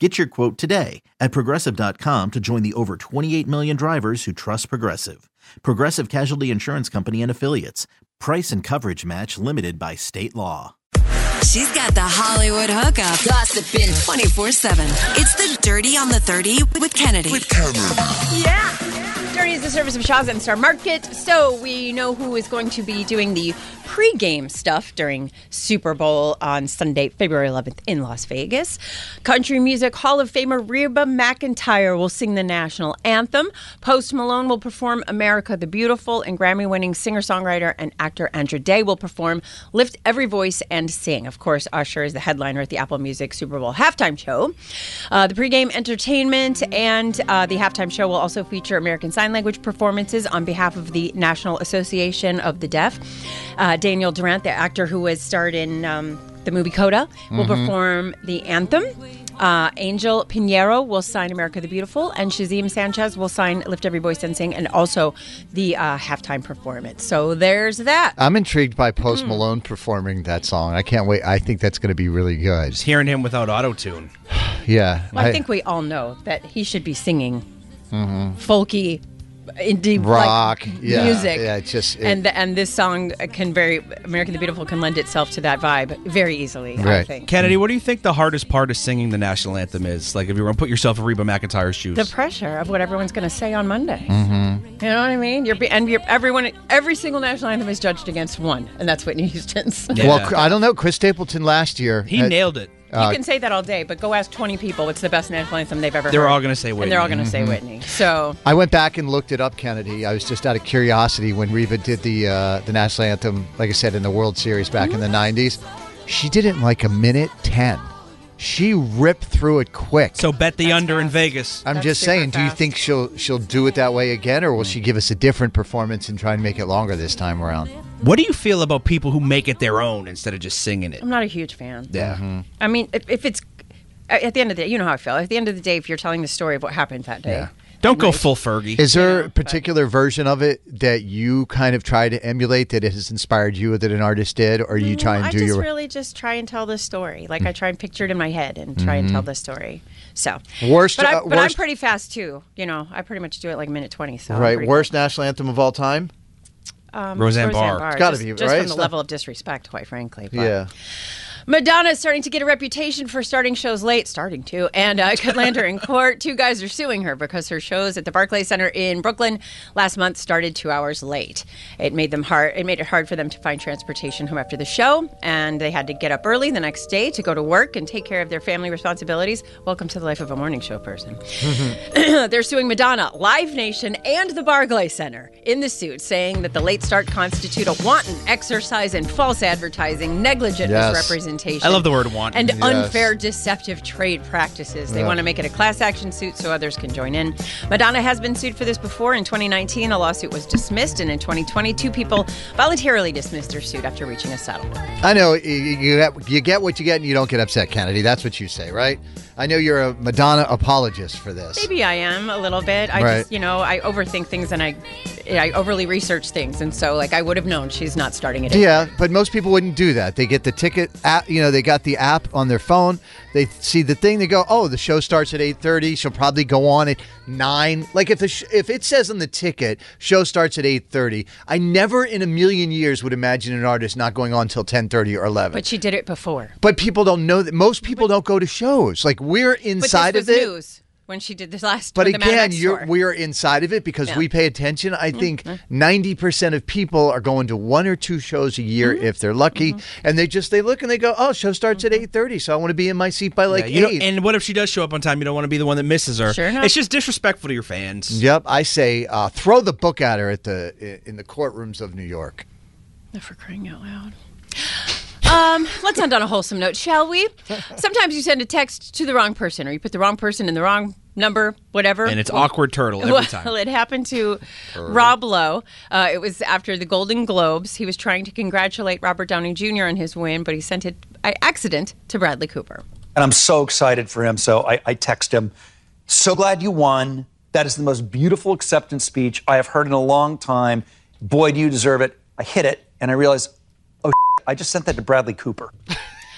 Get your quote today at progressive.com to join the over 28 million drivers who trust Progressive. Progressive Casualty Insurance Company and Affiliates. Price and coverage match limited by state law. She's got the Hollywood hookup. Gossiping 24 7. It's the Dirty on the 30 with Kennedy. With Kennedy. Yeah. Is the service of Shaw's and Star Market. So we know who is going to be doing the pre-game stuff during Super Bowl on Sunday, February 11th in Las Vegas. Country Music Hall of Famer Reba McEntire will sing the national anthem. Post Malone will perform America the Beautiful, and Grammy-winning singer-songwriter and actor Andra Day will perform Lift Every Voice and Sing. Of course, Usher is the headliner at the Apple Music Super Bowl halftime show. Uh, the pre-game entertainment and uh, the halftime show will also feature American Sign Language performances on behalf of the National Association of the Deaf. Uh, Daniel Durant, the actor who was starred in um, the movie Coda, will perform the anthem. Uh, Anjel Piñero will sign America the Beautiful, and Shaheem Sanchez will sign Lift Every Voice and Sing, and also the uh, halftime performance. So there's that. I'm intrigued by. Post Malone performing that song. I can't wait. I think that's going to be really good. Just hearing him without auto tune. Yeah. Well, I, think we all know that he should be singing folky, indie. Rock, like, yeah, music. yeah, it's just- it- and and this song can very American the Beautiful can lend itself to that vibe very easily. I Right. think. Kennedy, what do you think the hardest part of singing the national anthem is? Like, if you were to put yourself in Reba McEntire's shoes. The pressure of what everyone's going to say on Monday. Mm-hmm. You know what I mean? You're be- and you're, everyone, every single national anthem is judged against one, and that's Whitney Houston's. Yeah. Well, I don't know. Chris Stapleton last year. he had- nailed it. You can say that all day, but go ask 20 people what's the best national anthem they've ever They're heard. all gonna say Whitney. And they're all Whitney. going to say Whitney. So I went back and looked it up, Kennedy. I was just out of curiosity when Reba did the uh, the national anthem, like I said, in the World Series back in the Mm-hmm. '90s. She did it in like a minute ten. She ripped through it quick. So bet the under in Vegas. I'm That's just super saying. Do you think she'll she'll do it that way again, or will she give us a different performance and try and make it longer this time around? What do you feel about people who make it their own instead of just singing it? I'm not a huge fan. Yeah. Mm-hmm. I mean, if, if it's at the end of the day, you know how I feel. At the end of the day, if you're telling the story of what happened that day, Yeah. Don't go full Fergie. Is there Yeah, a particular version of it that you kind of try to emulate that has inspired you that an artist did, or you try and do it? I do just your? really just try and tell the story. Like I try and picture it in my head and try and tell the story. So Worst- but, I, uh, but I'm worst- pretty fast too. You know, I pretty much do it like minute twenty. So right, pretty worst national anthem of all time. Cool. Um, Roseanne Barr. It's gotta just, be, just right? from It's the not- level of disrespect, quite frankly. But Yeah. Madonna is starting to get a reputation for starting shows late, starting to, and uh, Kidlander in court. Two guys are suing her because her shows at the Barclays Center in Brooklyn last month started two hours late. It made them hard. It made it hard for them to find transportation home after the show, and they had to get up early the next day to go to work and take care of their family responsibilities. Welcome to the life of a morning show person. They're suing Madonna, Live Nation, and the Barclay Center in the suit, saying that the late start constitute a wanton exercise in false advertising, negligent Yes. misrepresentation. I love the word want. And Yes. unfair, deceptive trade practices. They Yeah. want to make it a class action suit so others can join in. Madonna has been sued for this before. In 2019, a lawsuit was dismissed, and in 2020, two people voluntarily dismissed their suit after reaching a settlement. I know you, you get you get what you get, and you don't get upset, Kennedy. That's what you say, right? I know you're a Madonna apologist for this. Maybe I am a little bit. I Right. just, you know, I overthink things and I, I overly research things, and so like I would have known she's not starting it. Yeah, but most people wouldn't do that. They get the ticket app, you know, they got the app on their phone. They see the thing, they go, "Oh, the show starts at 8:30. She'll probably go on at 9." Like if the sh- if it says on the ticket, show starts at 8:30, I never in a million years would imagine an artist not going on till 10:30 or 11. But she did it before. But people don't know that most people don't go to shows. Like we're But inside this of was it. news. When she did this last. But tour, the again, you're, we're inside of it because Yeah. we pay attention. I think 90% of people are going to one or two shows a year Mm-hmm. if they're lucky. And they just, they look and they go, oh, show starts Mm-hmm. at 8.30, so I want to be in my seat by like Yeah, you don't- 8. and what if she does show up on time? You don't want to be the one that misses her. Sure enough. It's just disrespectful to your fans. Yep, I say uh, throw the book at her at the in the courtrooms of New York. For crying out loud. Um, let's end on a wholesome note, shall we? Sometimes you send a text to the wrong person, or you put the wrong person in the wrong number, whatever. And it's awkward turtle every well, time. it happened to Rob Lowe. Uh, it was after the Golden Globes. He was trying to congratulate Robert Downey Jr. on his win, but he sent it by accident to Bradley Cooper. And I'm so excited for him. So I, I text him, so glad you won. That is the most beautiful acceptance speech I have heard in a long time. Boy, do you deserve it. I hit it and I realized, I just sent that to Bradley Cooper.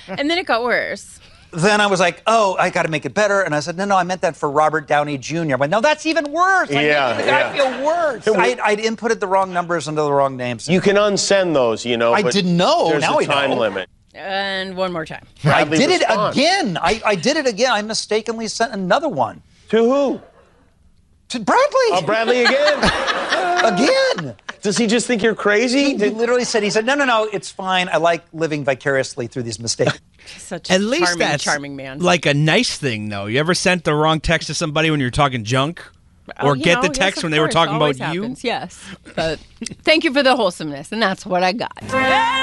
And then it got worse. Then I was like, oh, I got to make it better. And I said, no, no, I meant that for Robert Downey Jr. I went, no, that's even worse. Like, Yeah, making the guy yeah. feel worse. I'd, I'd inputted the wrong numbers into the wrong names. You can unsend those, you know. I but didn't know. There's Now a I time know. limit. And one more time. I Bradley did it again. I, I did it again. I mistakenly sent another one To who? to Bradley. Oh, Bradley again. again. Does he just think you're crazy? He Did- literally said, he said, no, no, no, it's fine. I like living vicariously through these mistakes. Such a At least charming, that's charming man. like a nice thing, though. You ever sent the wrong text to somebody when you're talking junk, Oh, or you get know, the text of when they were talking always about happens, you? Yes, but thank you for the wholesomeness, and that's what I got.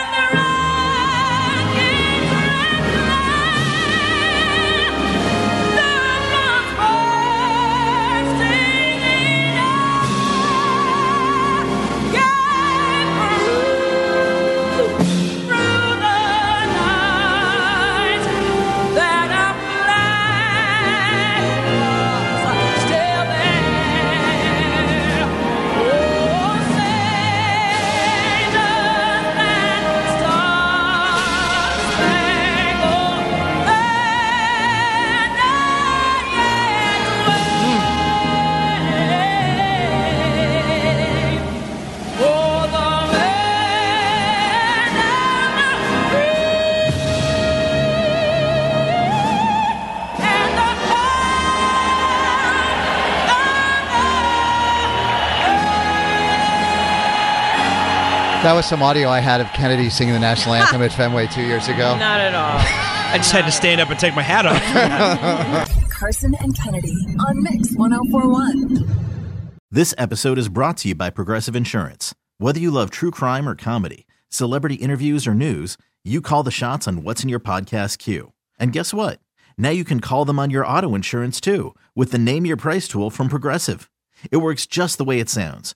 That was some audio I had of Kennedy singing the national anthem at Fenway two years ago. Not at all. I just had to stand up and take my hat off. Carson and Kennedy on Mix 1041. This episode is brought to you by Progressive Insurance. Whether you love true crime or comedy, celebrity interviews or news, you call the shots on what's in your podcast queue. And guess what? Now you can call them on your auto insurance too with the Name Your Price tool from Progressive. It works just the way it sounds.